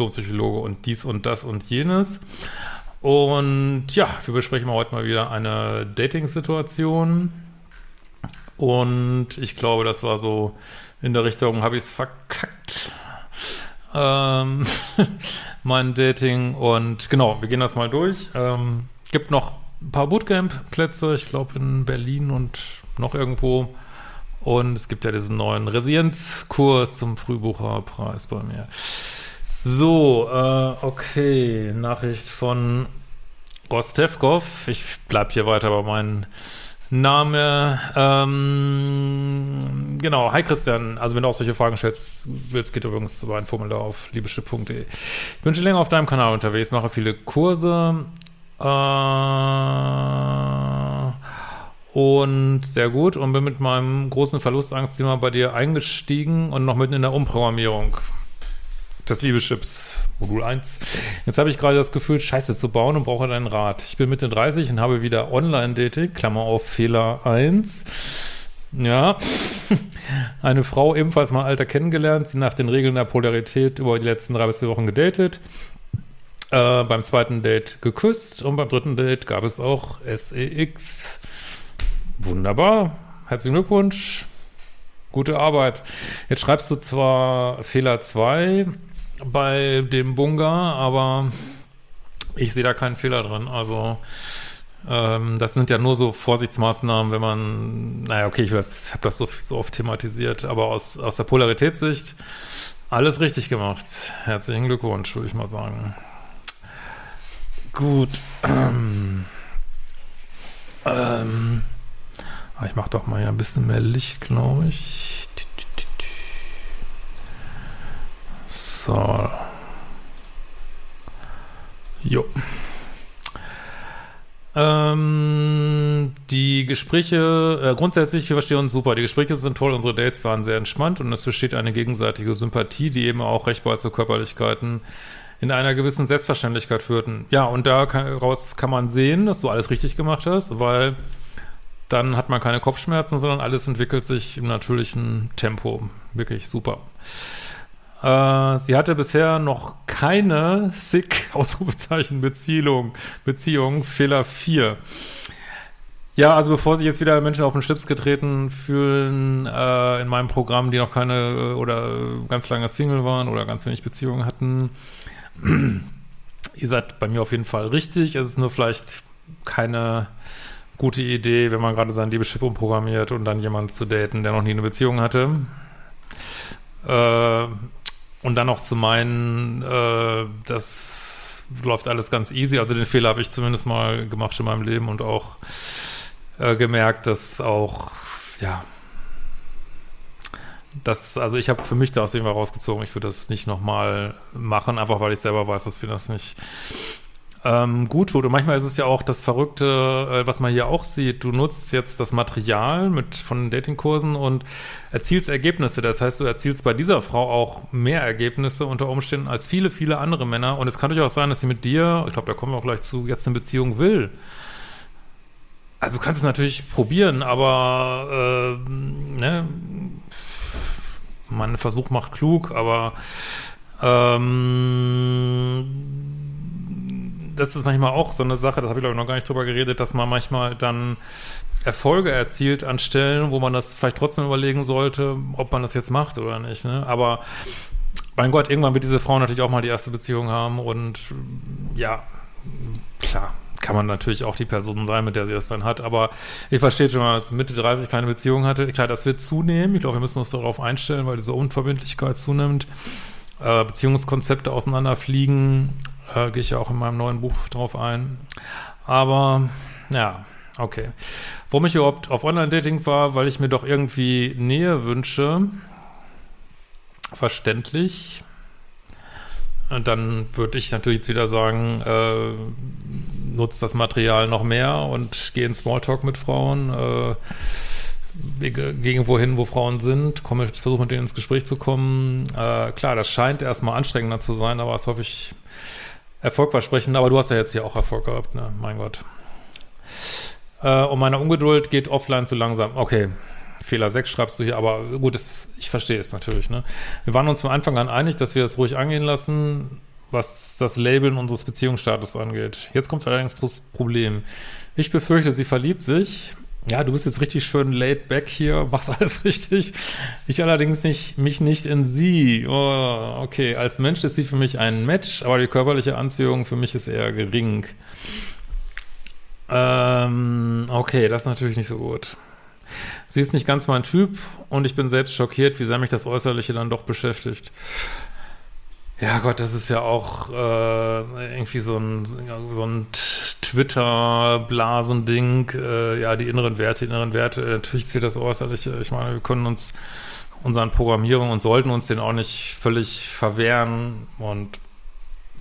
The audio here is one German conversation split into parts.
Diplompsychologe und dies und das und jenes. Und ja, wir besprechen heute mal wieder eine Dating-Situation. Und ich glaube, das war so in der Richtung, habe ich es verkackt. Ähm, mein Dating. Und genau, wir gehen das mal durch. Ähm, gibt noch ein paar Bootcamp-Plätze, ich glaube in Berlin und noch irgendwo. Und es gibt ja diesen neuen Resilienzkurs zum Frühbucherpreis bei mir. So, äh, okay, Nachricht von Rostevkov. Ich bleib hier weiter bei meinem Name. Ähm, genau, hi Christian. Also wenn du auch solche Fragen stellst, willst, geht übrigens über ein Formular auf liebeschiff.de. Ich bin schon länger auf deinem Kanal unterwegs, mache viele Kurse. Äh, und sehr gut und bin mit meinem großen Verlustangstthema bei dir eingestiegen und noch mitten in der Umprogrammierung des Liebeschips Modul 1. Jetzt habe ich gerade das Gefühl, Scheiße zu bauen und brauche deinen Rat. Ich bin Mitte 30 und habe wieder Online-Dating, Klammer auf Fehler 1. Ja, eine Frau ebenfalls mal Alter kennengelernt, sie nach den Regeln der Polarität über die letzten drei bis vier Wochen gedatet. Äh, beim zweiten Date geküsst und beim dritten Date gab es auch SEX. Wunderbar. Herzlichen Glückwunsch. Gute Arbeit. Jetzt schreibst du zwar Fehler 2 bei dem Bunga, aber ich sehe da keinen Fehler drin. Also ähm, das sind ja nur so Vorsichtsmaßnahmen, wenn man, naja, okay, ich habe das so, so oft thematisiert, aber aus, aus der Polaritätssicht alles richtig gemacht. Herzlichen Glückwunsch, würde ich mal sagen. Gut. Ähm, ähm, ich mache doch mal ja ein bisschen mehr Licht, glaube ich. So. Jo. Ähm, die Gespräche, äh, grundsätzlich, wir verstehen uns super. Die Gespräche sind toll, unsere Dates waren sehr entspannt und es besteht eine gegenseitige Sympathie, die eben auch recht bald zu Körperlichkeiten in einer gewissen Selbstverständlichkeit führten. Ja, und daraus kann man sehen, dass du alles richtig gemacht hast, weil dann hat man keine Kopfschmerzen, sondern alles entwickelt sich im natürlichen Tempo. Wirklich super. Äh, sie hatte bisher noch keine sick Ausrufezeichen Beziehung, Beziehung, Fehler 4. Ja, also bevor sich jetzt wieder Menschen auf den Schlips getreten fühlen äh, in meinem Programm, die noch keine äh, oder ganz lange Single waren oder ganz wenig Beziehungen hatten, ihr seid bei mir auf jeden Fall richtig. Es ist nur vielleicht keine gute Idee, wenn man gerade sein Liebeschip umprogrammiert und dann jemanden zu daten, der noch nie eine Beziehung hatte. Äh, und dann noch zu meinen, äh, das läuft alles ganz easy. Also den Fehler habe ich zumindest mal gemacht in meinem Leben und auch äh, gemerkt, dass auch, ja, das, also ich habe für mich da aus dem rausgezogen, ich würde das nicht nochmal machen, einfach weil ich selber weiß, dass wir das nicht ähm, gut tut. Und manchmal ist es ja auch das Verrückte, äh, was man hier auch sieht. Du nutzt jetzt das Material mit von Datingkursen und erzielst Ergebnisse. Das heißt, du erzielst bei dieser Frau auch mehr Ergebnisse unter Umständen als viele, viele andere Männer. Und es kann durchaus sein, dass sie mit dir, ich glaube, da kommen wir auch gleich zu, jetzt eine Beziehung will. Also du kannst es natürlich probieren, aber äh, ne, man Versuch macht klug, aber ähm, das ist manchmal auch so eine Sache, das habe ich glaube ich noch gar nicht drüber geredet, dass man manchmal dann Erfolge erzielt an Stellen, wo man das vielleicht trotzdem überlegen sollte, ob man das jetzt macht oder nicht. Ne? Aber mein Gott, irgendwann wird diese Frau natürlich auch mal die erste Beziehung haben und ja, klar, kann man natürlich auch die Person sein, mit der sie das dann hat, aber ich verstehe schon mal, dass Mitte 30 keine Beziehung hatte. Klar, das wird zunehmen. Ich glaube, wir müssen uns darauf einstellen, weil diese Unverbindlichkeit zunimmt. Äh, Beziehungskonzepte auseinanderfliegen, äh, gehe ich ja auch in meinem neuen Buch drauf ein. Aber, ja, okay. Warum ich überhaupt auf Online-Dating war, weil ich mir doch irgendwie Nähe wünsche. Verständlich. Und dann würde ich natürlich jetzt wieder sagen, äh, nutzt das Material noch mehr und gehe in Smalltalk mit Frauen, äh, gegen wohin, wo Frauen sind, komme, versuche mit denen ins Gespräch zu kommen. Äh, klar, das scheint erstmal anstrengender zu sein, aber es hoffe ich erfolgversprechend. Aber du hast ja jetzt hier auch Erfolg gehabt, ne? Mein Gott. Äh, und meine Ungeduld geht offline zu langsam. Okay, Fehler 6 schreibst du hier, aber gut, das, ich verstehe es natürlich. Ne? Wir waren uns von Anfang an einig, dass wir es ruhig angehen lassen, was das Labeln unseres Beziehungsstatus angeht. Jetzt kommt allerdings das Problem. Ich befürchte, sie verliebt sich. Ja, du bist jetzt richtig schön laid back hier, machst alles richtig. Ich allerdings nicht, mich nicht in sie. Oh, okay, als Mensch ist sie für mich ein Match, aber die körperliche Anziehung für mich ist eher gering. Ähm, okay, das ist natürlich nicht so gut. Sie ist nicht ganz mein Typ und ich bin selbst schockiert, wie sehr mich das Äußerliche dann doch beschäftigt. Ja Gott, das ist ja auch äh, irgendwie so ein, so ein Twitter-Blasending. Äh, ja, die inneren Werte, die inneren Werte. Natürlich zählt das Äußerliche. Ich meine, wir können uns unseren Programmierungen und sollten uns den auch nicht völlig verwehren. Und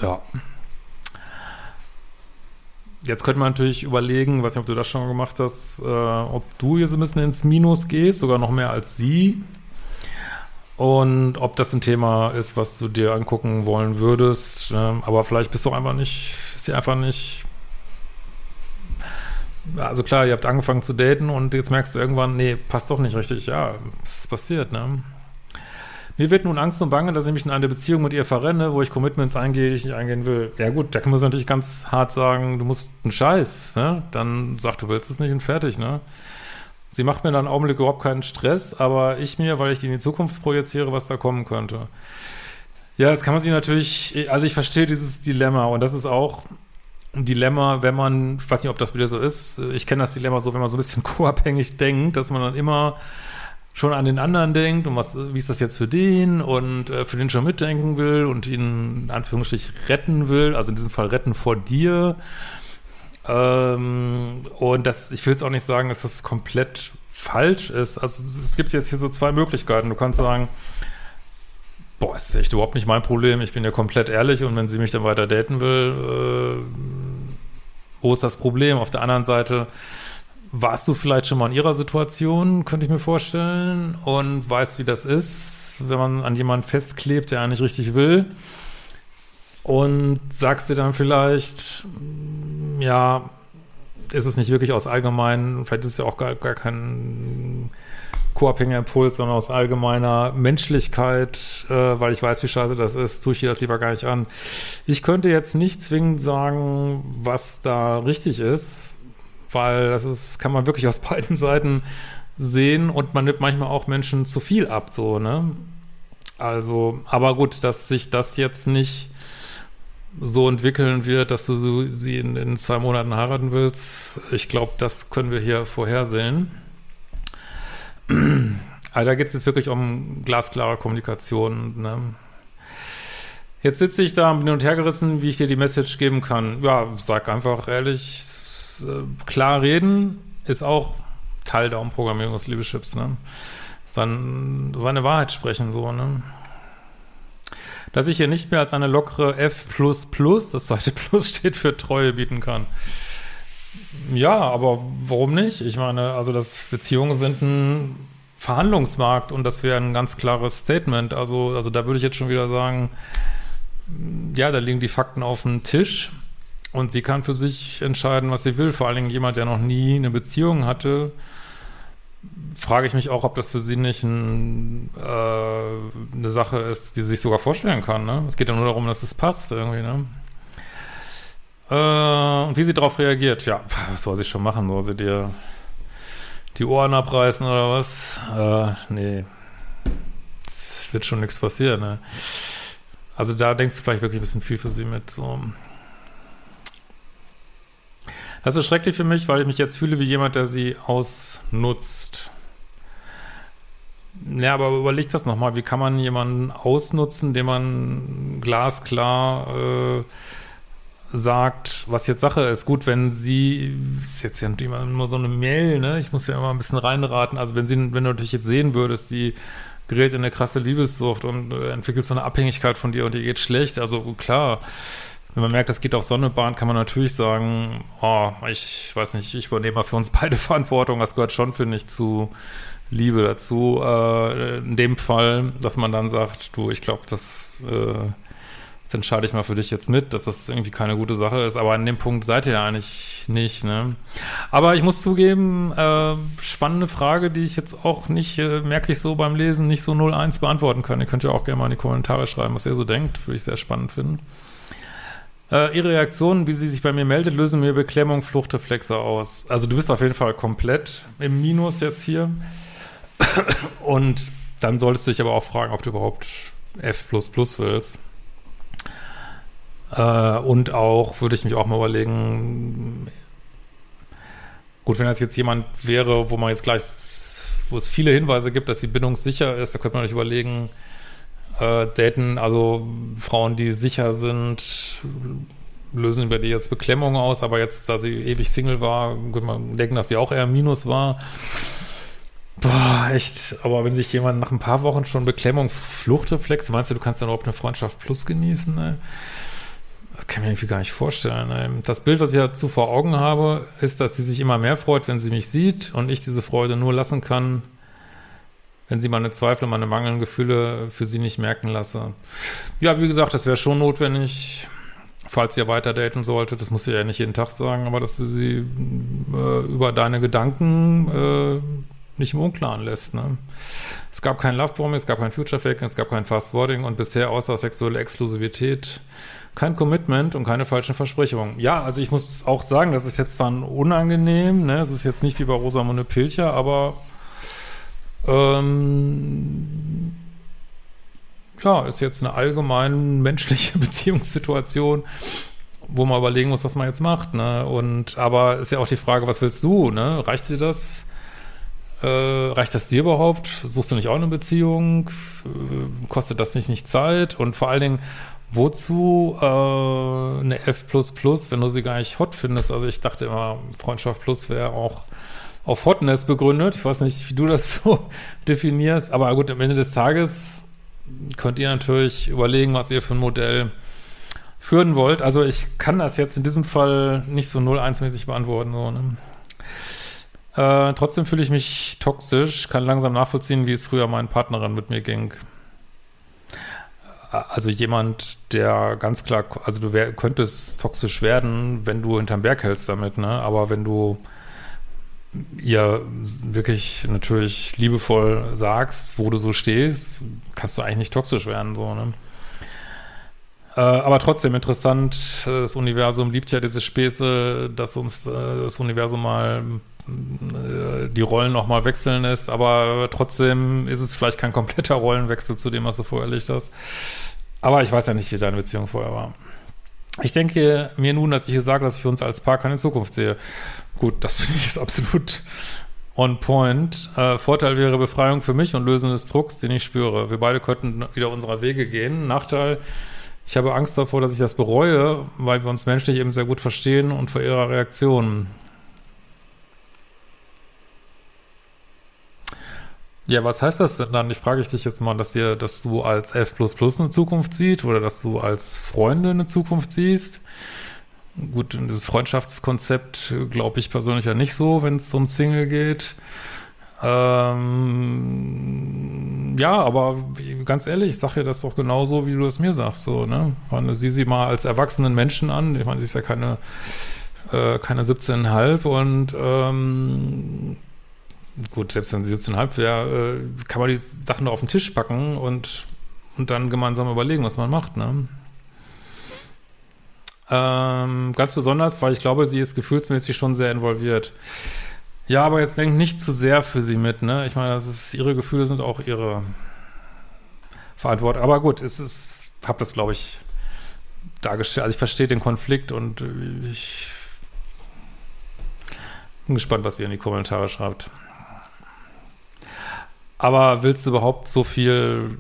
ja. Jetzt könnte man natürlich überlegen, weiß nicht, ob du das schon gemacht hast, äh, ob du so ein bisschen ins Minus gehst, sogar noch mehr als sie. Und ob das ein Thema ist, was du dir angucken wollen würdest. Ne? Aber vielleicht bist du einfach nicht, ist sie einfach nicht. Also klar, ihr habt angefangen zu daten und jetzt merkst du irgendwann, nee, passt doch nicht richtig. Ja, ist passiert, ne? Mir wird nun Angst und Bange, dass ich mich in eine Beziehung mit ihr verrenne, wo ich Commitments eingehe, die ich nicht eingehen will. Ja gut, da kann man natürlich ganz hart sagen, du musst einen Scheiß, ne? Dann sag, du willst es nicht und fertig, ne? Sie macht mir dann im Augenblick überhaupt keinen Stress, aber ich mir, weil ich die in die Zukunft projiziere, was da kommen könnte. Ja, das kann man sich natürlich, also ich verstehe dieses Dilemma und das ist auch ein Dilemma, wenn man, ich weiß nicht, ob das wieder so ist, ich kenne das Dilemma so, wenn man so ein bisschen co-abhängig denkt, dass man dann immer schon an den anderen denkt und was, wie ist das jetzt für den und äh, für den schon mitdenken will und ihn in Anführungsstrich retten will, also in diesem Fall retten vor dir. Ähm, und das, ich will jetzt auch nicht sagen, dass das komplett falsch ist. Also es gibt jetzt hier so zwei Möglichkeiten. Du kannst sagen, boah, ist echt überhaupt nicht mein Problem, ich bin ja komplett ehrlich und wenn sie mich dann weiter daten will, äh, wo ist das Problem? Auf der anderen Seite, warst du vielleicht schon mal in ihrer Situation, könnte ich mir vorstellen, und weißt, wie das ist, wenn man an jemanden festklebt, der eigentlich richtig will. Und sagst dir dann vielleicht, ja, ist es nicht wirklich aus allgemein, vielleicht ist es ja auch gar, gar kein co-abhängiger Impuls, sondern aus allgemeiner Menschlichkeit, äh, weil ich weiß, wie scheiße das ist, tue ich dir das lieber gar nicht an. Ich könnte jetzt nicht zwingend sagen, was da richtig ist, weil das ist, kann man wirklich aus beiden Seiten sehen und man nimmt manchmal auch Menschen zu viel ab, so, ne? Also, aber gut, dass sich das jetzt nicht so entwickeln wird, dass du sie in, in zwei Monaten heiraten willst, ich glaube, das können wir hier vorhersehen. Also da geht es jetzt wirklich um glasklare Kommunikation. Ne? Jetzt sitze ich da, bin hin und her gerissen, wie ich dir die Message geben kann. Ja, sag einfach ehrlich, äh, klar reden ist auch Teil der Umprogrammierung des Liebeschips, ne? Sein, seine Wahrheit sprechen, so, ne? Dass ich hier nicht mehr als eine lockere F++, das zweite Plus steht für Treue bieten kann. Ja, aber warum nicht? Ich meine, also das Beziehungen sind ein Verhandlungsmarkt und das wäre ein ganz klares Statement. Also, also da würde ich jetzt schon wieder sagen, ja, da liegen die Fakten auf dem Tisch. Und sie kann für sich entscheiden, was sie will. Vor allen Dingen jemand, der noch nie eine Beziehung hatte, frage ich mich auch, ob das für sie nicht ein, äh, eine Sache ist, die sie sich sogar vorstellen kann. Ne? Es geht ja nur darum, dass es passt irgendwie. Ne? Äh, und wie sie darauf reagiert, ja, was soll sie schon machen? Soll sie dir die Ohren abreißen oder was? Äh, nee, es wird schon nichts passieren. Ne? Also da denkst du vielleicht wirklich ein bisschen viel für sie mit. So. Das ist schrecklich für mich, weil ich mich jetzt fühle wie jemand, der sie ausnutzt. Ja, aber überleg das nochmal. Wie kann man jemanden ausnutzen, dem man glasklar äh, sagt, was jetzt Sache ist. Gut, wenn sie, ist jetzt ja immer nur so eine Mail, ne? Ich muss ja immer ein bisschen reinraten. Also wenn sie, wenn du natürlich jetzt sehen würdest, sie gerät in eine krasse Liebessucht und äh, entwickelt so eine Abhängigkeit von dir und dir geht schlecht. Also klar, wenn man merkt, das geht auf Sonnebahn, kann man natürlich sagen, oh, ich weiß nicht, ich übernehme mal für uns beide Verantwortung. Das gehört schon, finde ich, zu Liebe dazu. Äh, in dem Fall, dass man dann sagt, du, ich glaube, das äh, das entscheide ich mal für dich jetzt mit, dass das irgendwie keine gute Sache ist. Aber an dem Punkt seid ihr ja eigentlich nicht, ne? Aber ich muss zugeben, äh, spannende Frage, die ich jetzt auch nicht, äh, merke ich so beim Lesen, nicht so 01 beantworten kann. Ihr könnt ja auch gerne mal in die Kommentare schreiben, was ihr so denkt. Würde ich sehr spannend finden. Äh, ihre Reaktionen, wie sie sich bei mir meldet, lösen mir Beklemmung, Fluchtreflexe aus. Also du bist auf jeden Fall komplett im Minus jetzt hier. Und dann solltest du dich aber auch fragen, ob du überhaupt F willst. Äh, und auch, würde ich mich auch mal überlegen, gut, wenn das jetzt jemand wäre, wo man jetzt gleich, wo es viele Hinweise gibt, dass sie bindungssicher ist, da könnte man sich überlegen, äh, daten, also Frauen, die sicher sind, lösen über die jetzt Beklemmung aus, aber jetzt, da sie ewig Single war, könnte man denken, dass sie auch eher Minus war. Boah, echt. Aber wenn sich jemand nach ein paar Wochen schon Beklemmung, Fluchtreflex, meinst du, du kannst dann überhaupt eine Freundschaft plus genießen? Ne? Das kann ich mir irgendwie gar nicht vorstellen. Das Bild, was ich dazu vor Augen habe, ist, dass sie sich immer mehr freut, wenn sie mich sieht und ich diese Freude nur lassen kann, wenn sie meine Zweifel und meine mangelnden Gefühle für sie nicht merken lasse. Ja, wie gesagt, das wäre schon notwendig, falls ihr weiter daten sollte. Das muss ich ja nicht jeden Tag sagen, aber dass du sie äh, über deine Gedanken äh, nicht im Unklaren lässt. Ne? Es gab kein Lovebombing, es gab kein Future Faking, es gab kein Fast Wording und bisher außer sexuelle Exklusivität kein Commitment und keine falschen Versprechungen. Ja, also ich muss auch sagen, das ist jetzt zwar unangenehm, ne? es ist jetzt nicht wie bei Rosamunde Pilcher, aber ähm, ja, ist jetzt eine allgemein menschliche Beziehungssituation, wo man überlegen muss, was man jetzt macht, ne? Und aber ist ja auch die Frage, was willst du, ne? Reicht dir das? Äh, reicht das dir überhaupt? Suchst du nicht auch eine Beziehung? Äh, kostet das nicht nicht Zeit? Und vor allen Dingen, Wozu äh, eine F++, wenn du sie gar nicht hot findest? Also ich dachte immer, Freundschaft Plus wäre auch auf Hotness begründet. Ich weiß nicht, wie du das so definierst, aber gut, am Ende des Tages könnt ihr natürlich überlegen, was ihr für ein Modell führen wollt. Also ich kann das jetzt in diesem Fall nicht so 0-1-mäßig beantworten. So, ne? äh, trotzdem fühle ich mich toxisch, kann langsam nachvollziehen, wie es früher meinen Partnerin mit mir ging also jemand, der ganz klar, also du wär, könntest toxisch werden, wenn du hinterm Berg hältst damit, ne? Aber wenn du ihr wirklich natürlich liebevoll sagst, wo du so stehst, kannst du eigentlich nicht toxisch werden, so, ne? Äh, aber trotzdem interessant, das Universum liebt ja diese Späße, dass uns äh, das Universum mal äh, die Rollen nochmal wechseln lässt, aber trotzdem ist es vielleicht kein kompletter Rollenwechsel zu dem, was du vorher erlebt hast. Aber ich weiß ja nicht, wie deine Beziehung vorher war. Ich denke mir nun, dass ich hier sage, dass ich für uns als Paar keine Zukunft sehe. Gut, das finde ich jetzt absolut on point. Äh, Vorteil wäre Befreiung für mich und Lösen des Drucks, den ich spüre. Wir beide könnten wieder unserer Wege gehen. Nachteil, ich habe Angst davor, dass ich das bereue, weil wir uns menschlich eben sehr gut verstehen und vor ihrer Reaktion. Ja, was heißt das denn dann? Ich frage dich dich jetzt mal, dass dir, dass du als F eine Zukunft siehst oder dass du als Freunde eine Zukunft siehst. Gut, dieses Freundschaftskonzept glaube ich persönlich ja nicht so, wenn es um Single geht. Ähm, ja, aber ganz ehrlich, ich sage dir das doch genauso, wie du es mir sagst. So, ne? meine, sieh sie mal als erwachsenen Menschen an. Ich meine, sie ist ja keine, äh, keine 17,5 und ähm, gut, selbst wenn sie 17,5 wäre, äh, kann man die Sachen da auf den Tisch packen und, und dann gemeinsam überlegen, was man macht, ne? Ähm, ganz besonders, weil ich glaube, sie ist gefühlsmäßig schon sehr involviert. Ja, aber jetzt denkt nicht zu sehr für sie mit, ne? Ich meine, das ist, ihre Gefühle sind auch ihre verantwortet. Aber gut, es ist, habe das, glaube ich, dargestellt. Also ich verstehe den Konflikt und ich bin gespannt, was ihr in die Kommentare schreibt. Aber willst du überhaupt so viel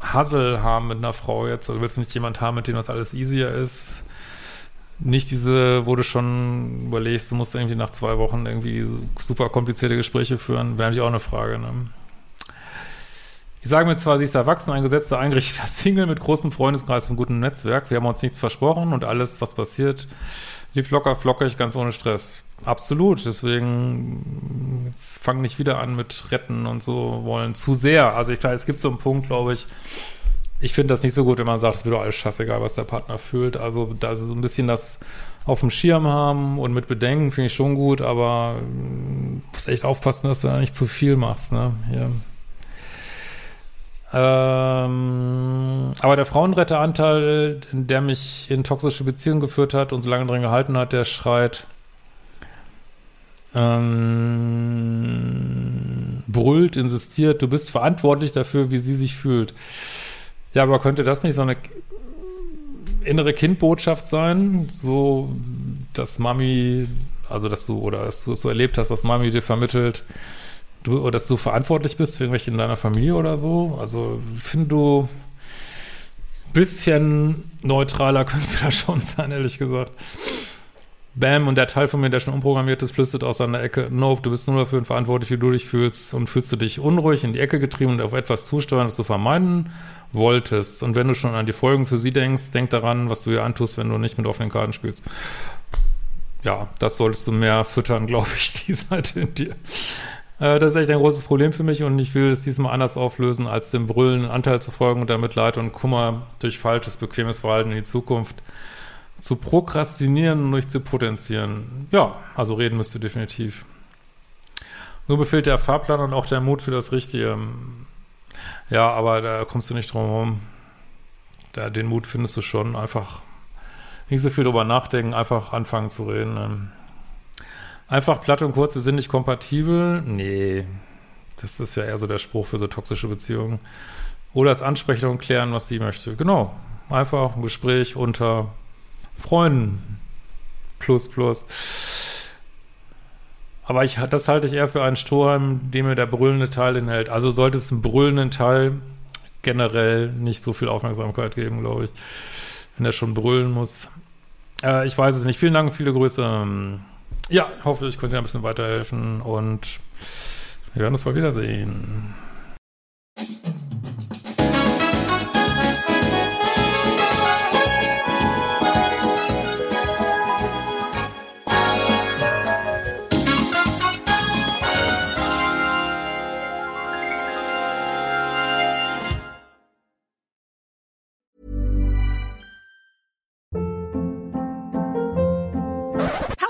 Hassel haben mit einer Frau jetzt? Oder willst du nicht jemand haben, mit dem das alles easier ist? Nicht diese, wo du schon überlegst, du musst irgendwie nach zwei Wochen irgendwie super komplizierte Gespräche führen, wäre natürlich auch eine Frage, ne? Ich sage mir zwar, sie ist erwachsen, ein gesetzter, eingerichteter Single mit großem Freundeskreis und gutem Netzwerk. Wir haben uns nichts versprochen und alles, was passiert, lief locker flockig, ganz ohne Stress. Absolut, deswegen jetzt fang nicht wieder an mit retten und so wollen zu sehr. Also ich glaube, es gibt so einen Punkt, glaube ich, ich finde das nicht so gut, wenn man sagt, es wird doch alles scheißegal, was der Partner fühlt. Also da so ein bisschen das auf dem Schirm haben und mit Bedenken finde ich schon gut, aber mm, musst echt aufpassen, dass du da nicht zu viel machst, ne? Hier. Ähm, aber der Frauenretteranteil, der mich in toxische Beziehungen geführt hat und so lange drin gehalten hat, der schreit, ähm, brüllt, insistiert, du bist verantwortlich dafür, wie sie sich fühlt. Ja, aber könnte das nicht so eine innere Kindbotschaft sein? So, dass Mami, also dass du, oder dass du es so erlebt hast, dass Mami dir vermittelt, du, oder dass du verantwortlich bist für irgendwelche in deiner Familie oder so? Also, finde du, bisschen neutraler könntest du da schon sein, ehrlich gesagt. Bam, und der Teil von mir, der schon umprogrammiert ist, flüstert aus seiner Ecke, nope, du bist nur dafür verantwortlich, wie du dich fühlst und fühlst du dich unruhig in die Ecke getrieben und auf etwas zusteuern, das du vermeiden wolltest. Und wenn du schon an die Folgen für sie denkst, denk daran, was du ihr antust, wenn du nicht mit offenen Karten spielst. Ja, das solltest du mehr füttern, glaube ich, die Seite in dir. Äh, das ist echt ein großes Problem für mich und ich will es diesmal anders auflösen, als dem Brüllen Anteil zu folgen und damit Leid und Kummer durch falsches, bequemes Verhalten in die Zukunft zu prokrastinieren und nicht zu potenzieren. Ja, also reden müsst ihr definitiv. Nur befehlt der Fahrplan und auch der Mut für das Richtige. Ja, aber da kommst du nicht drum herum. Den Mut findest du schon. Einfach nicht so viel drüber nachdenken, einfach anfangen zu reden. Einfach platt und kurz, wir sind nicht kompatibel. Nee, das ist ja eher so der Spruch für so toxische Beziehungen. Oder das Ansprechen und klären, was sie möchte. Genau. Einfach ein Gespräch unter Freunden. Plus, plus. Aber ich, das halte ich eher für einen Strohhalm, dem mir der brüllende Teil enthält. Also sollte es einen brüllenden Teil generell nicht so viel Aufmerksamkeit geben, glaube ich. Wenn er schon brüllen muss. Äh, ich weiß es nicht. Vielen Dank, viele Grüße. Ja, hoffe, ich konnte dir ein bisschen weiterhelfen und wir werden uns mal wiedersehen.